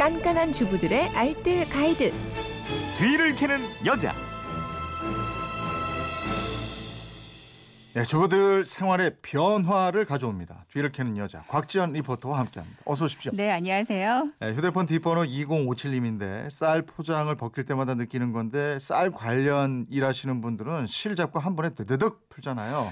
깐깐한 주부들의 알뜰 가이드. 뒤를 캐는 여자. 네, 주부들 생활의 변화를 가져옵니다. 뒤를 캐는 여자 곽지연 리포터와 함께합니다. 어서 오십시오. 네, 안녕하세요. 네, 휴대폰 뒷번호 2057님인데 쌀 포장을 벗길 때마다 느끼는 건데 쌀 관련 일하시는 분들은 실 잡고 한 번에 드드득 풀잖아요.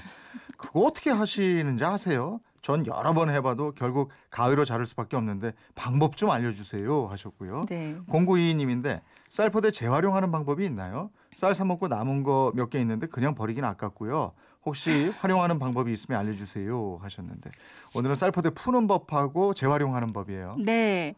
그거 어떻게 하시는지 아세요? 전 여러 번 해봐도 결국 가위로 자를 수밖에 없는데 방법 좀 알려주세요 하셨고요. 네. 0922님인데 쌀포대 재활용하는 방법이 있나요? 쌀 사 먹고 남은 거 몇 개 있는데 그냥 버리긴 아깝고요. 혹시 활용하는 방법이 있으면 알려주세요 하셨는데 오늘은 쌀포대 푸는 법하고 재활용하는 법이에요. 네.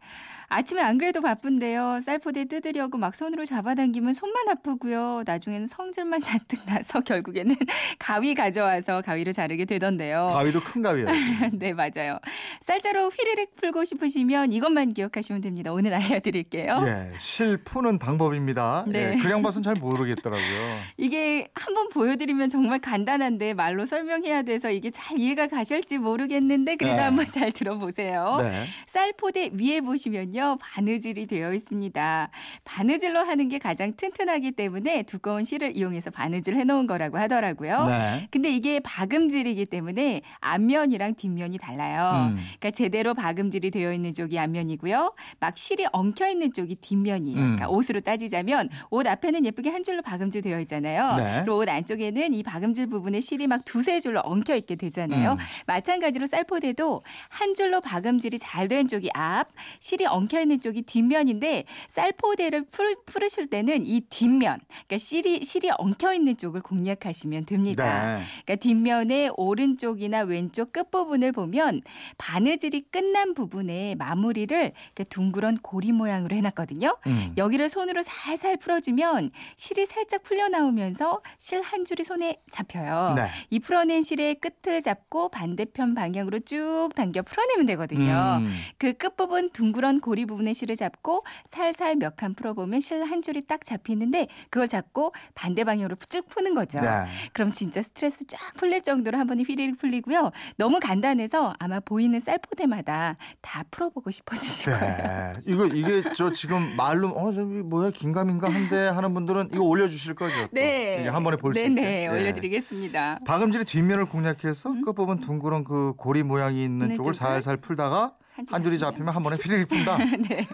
아침에 안 그래도 바쁜데요. 쌀포대 뜯으려고 막 손으로 잡아당기면 손만 아프고요. 나중에는 성질만 잔뜩 나서 결국에는 가위 가져와서 가위로 자르게 되던데요. 가위도 큰 가위예요. 네, 맞아요. 쌀자루 휘리릭 풀고 싶으시면 이것만 기억하시면 됩니다. 오늘 알려드릴게요. 예, 실 푸는 방법입니다. 네. 예, 그냥 봐선 잘 모르겠더라고요. 이게 한번 보여드리면 정말 간단한데 말로 설명해야 돼서 이게 잘 이해가 가실지 모르겠는데 그래도 네. 한번 잘 들어보세요. 네. 쌀포대 위에 보시면요. 바느질이 되어 있습니다. 바느질로 하는 게 가장 튼튼하기 때문에 두꺼운 실을 이용해서 바느질 해놓은 거라고 하더라고요. 네. 근데 이게 박음질이기 때문에 앞면이랑 뒷면이 달라요. 음. 그러니까 제대로 박음질이 되어 있는 쪽이 앞면이고요. 막 실이 엉켜 있는 쪽이 뒷면이에요. 음. 그러니까 옷으로 따지자면 옷 앞에는 예쁘게 한 줄로 박음질 되어 있잖아요. 네. 그리고 옷 안쪽에는 이 박음질 부분에 실이 막 두세 줄로 엉켜 있게 되잖아요. 음. 마찬가지로 쌀포대도 한 줄로 박음질이 잘 된 쪽이 앞, 실이 엉켜 있는 쪽이 뒷면인데 쌀포대를 풀, 풀으실 때는 이 뒷면, 그러니까 실이 실이 엉켜 있는 쪽을 공략하시면 됩니다. 네. 그러니까 뒷면의 오른쪽이나 왼쪽 끝 부분을 보면 바느질이 끝난 부분에 마무리를 이렇게 둥그런 고리 모양으로 해놨거든요. 음. 여기를 손으로 살살 풀어주면 실이 살짝 풀려 나오면서 실 한 줄이 손에 잡혀요. 네. 이 풀어낸 실의 끝을 잡고 반대편 방향으로 쭉 당겨 풀어내면 되거든요. 음. 그 끝 부분 둥그런 고리 부분의 실을 잡고 살살 몇 칸 풀어보면 실 한 줄이 딱 잡히는데 그걸 잡고 반대 방향으로 쭉 푸는 거죠. 네. 그럼 진짜 스트레스 쫙 풀릴 정도로 한 번에 휘리릭 풀리고요. 너무 간단해서 아마 보이는 쌀포대마다 다 풀어보고 싶어지실 거예요. 네. 이거 이게 저 지금 말로 어 저기 뭐야 긴가민가 한데 하는 분들은 이거 올려주실 거죠? 또. 이게 한 번에 볼 수 있게. 예. 올려드리겠습니다. 박음질의 뒷면을 공략해서 음. 끝부분 둥그런 그 고리 모양이 있는 쪽을 쪽을 살살 풀다가 한 줄이 잡히면 한 번에 휘리릭 푼다. 네.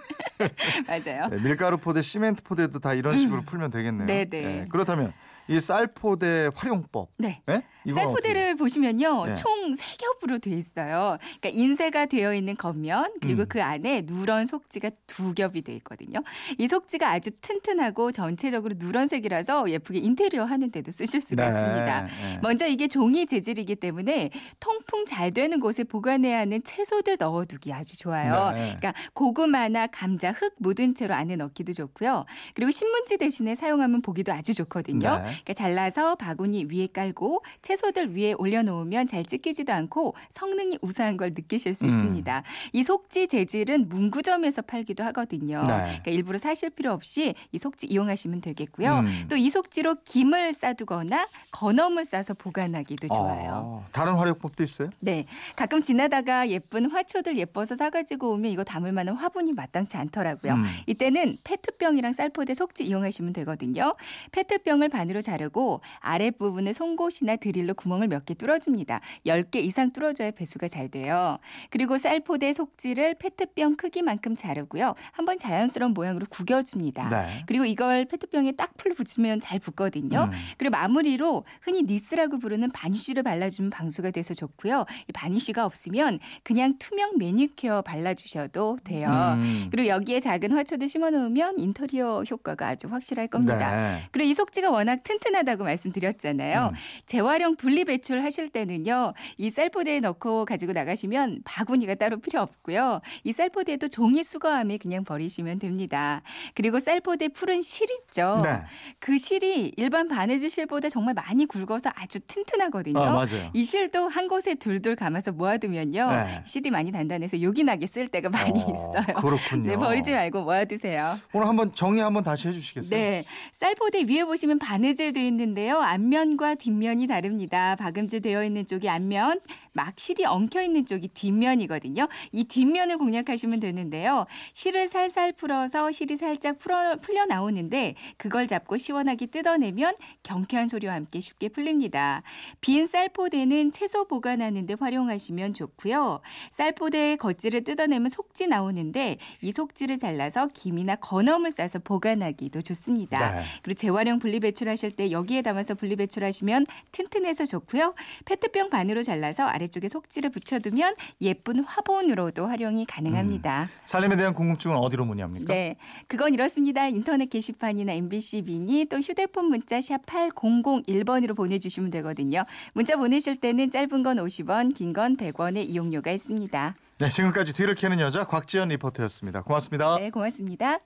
맞아요. 네, 밀가루 포대, 시멘트 포대도 다 이런 식으로 풀면 되겠네요. 음. 네네. 그렇다면 이 쌀포대 활용법. 네. 네? 쌀포대를 보시면요. 네. 총 세겹으로 되어 있어요. 그러니까 인쇄가 되어 있는 겉면 그리고 음. 그 안에 누런 속지가 두 겹이 되어 있거든요. 이 속지가 아주 튼튼하고 전체적으로 누런색이라서 예쁘게 인테리어 하는 데도 쓰실 수가 네. 있습니다. 네. 먼저 이게 종이 재질이기 때문에 통풍 잘 되는 곳에 보관해야 하는 채소들 넣어두기 아주 좋아요. 네. 그러니까 고구마나 감자, 흙 묻은 채로 안에 넣기도 좋고요. 그리고 신문지 대신에 사용하면 보기도 아주 좋거든요. 네. 그러니까 잘라서 바구니 위에 깔고 채소들 위에 올려놓으면 잘 찢기지도 않고 성능이 우수한 걸 느끼실 수 음. 있습니다. 이 속지 재질은 문구점에서 팔기도 하거든요. 네. 그러니까 일부러 사실 필요 없이 이 속지 이용하시면 되겠고요. 음. 또이 속지로 김을 싸두거나 건어물 싸서 보관하기도 좋아요. 아, 다른 활용법도 있어요? 네. 가끔 지나다가 예쁜 화초들 예뻐서 사가지고 오면 이거 담을 만한 화분이 마땅치 않더라고요. 음. 이때는 페트병이랑 쌀포대 속지 이용하시면 되거든요. 페트병을 반으로 자르고 아랫부분에 송곳이나 드릴로 구멍을 몇 개 뚫어줍니다. 10개 이상 뚫어줘야 배수가 잘 돼요. 그리고 쌀포대 속지를 페트병 크기만큼 자르고요. 한번 자연스러운 모양으로 구겨줍니다. 네. 그리고 이걸 페트병에 딱 풀 붙이면 잘 붙거든요. 음. 그리고 마무리로 흔히 니스라고 부르는 바니쉬를 발라주면 방수가 돼서 좋고요. 이 바니쉬가 없으면 그냥 투명 매니큐어 발라주셔도 돼요. 음. 그리고 여기에 작은 화초도 심어놓으면 인테리어 효과가 아주 확실할 겁니다. 네. 그리고 이 속지가 워낙 튼 튼하다고 말씀드렸잖아요. 음. 재활용 분리 배출 하실 때는요. 이 쌀포대에 넣고 가지고 나가시면 바구니가 따로 필요 없고요. 이 쌀포대도 종이 수거함에 그냥 버리시면 됩니다. 그리고 쌀포대 풀은 실 있죠. 네. 그 실이 일반 바느질 실보다 정말 많이 굵어서 아주 튼튼하거든요. 아, 맞아요. 이 실도 한 곳에 둘둘 감아서 모아두면요. 네. 실이 많이 단단해서 요긴하게 쓸 때가 많이 어, 있어요. 그렇군요. 네, 버리지 말고 모아두세요. 오늘 한번 정리 한번 다시 해주시겠어요? 네. 쌀포대 위에 보시면 바느질 되어 있는데요. 앞면과 뒷면이 다릅니다. 박음질 되어 있는 쪽이 앞면, 막 실이 엉켜 있는 쪽이 뒷면이거든요. 이 뒷면을 공략하시면 되는데요. 실을 살살 풀어서 실이 살짝 풀어, 풀려 나오는데 그걸 잡고 시원하게 뜯어내면 경쾌한 소리와 함께 쉽게 풀립니다. 빈 쌀포대는 채소 보관하는데 활용하시면 좋고요. 쌀포대의 겉질을 뜯어내면 속지 나오는데 이 속지를 잘라서 김이나 건어물 싸서 보관하기도 좋습니다. 네. 그리고 재활용 분리배출하실 때 여기에 담아서 분리배출하시면 튼튼해서 좋고요. 페트병 반으로 잘라서 아래쪽에 속지를 붙여두면 예쁜 화분으로도 활용이 가능합니다. 살림에 대한 궁금증은 어디로 문의합니까? 네, 그건 이렇습니다. 인터넷 게시판이나 MBC 미니 또 휴대폰 문자 샵 8001번으로 보내주시면 되거든요. 문자 보내실 때는 짧은 건 50원, 긴 건 100원의 이용료가 있습니다. 네, 지금까지 뒤를 캐는 여자 곽지연 리포터였습니다. 고맙습니다. 네, 고맙습니다.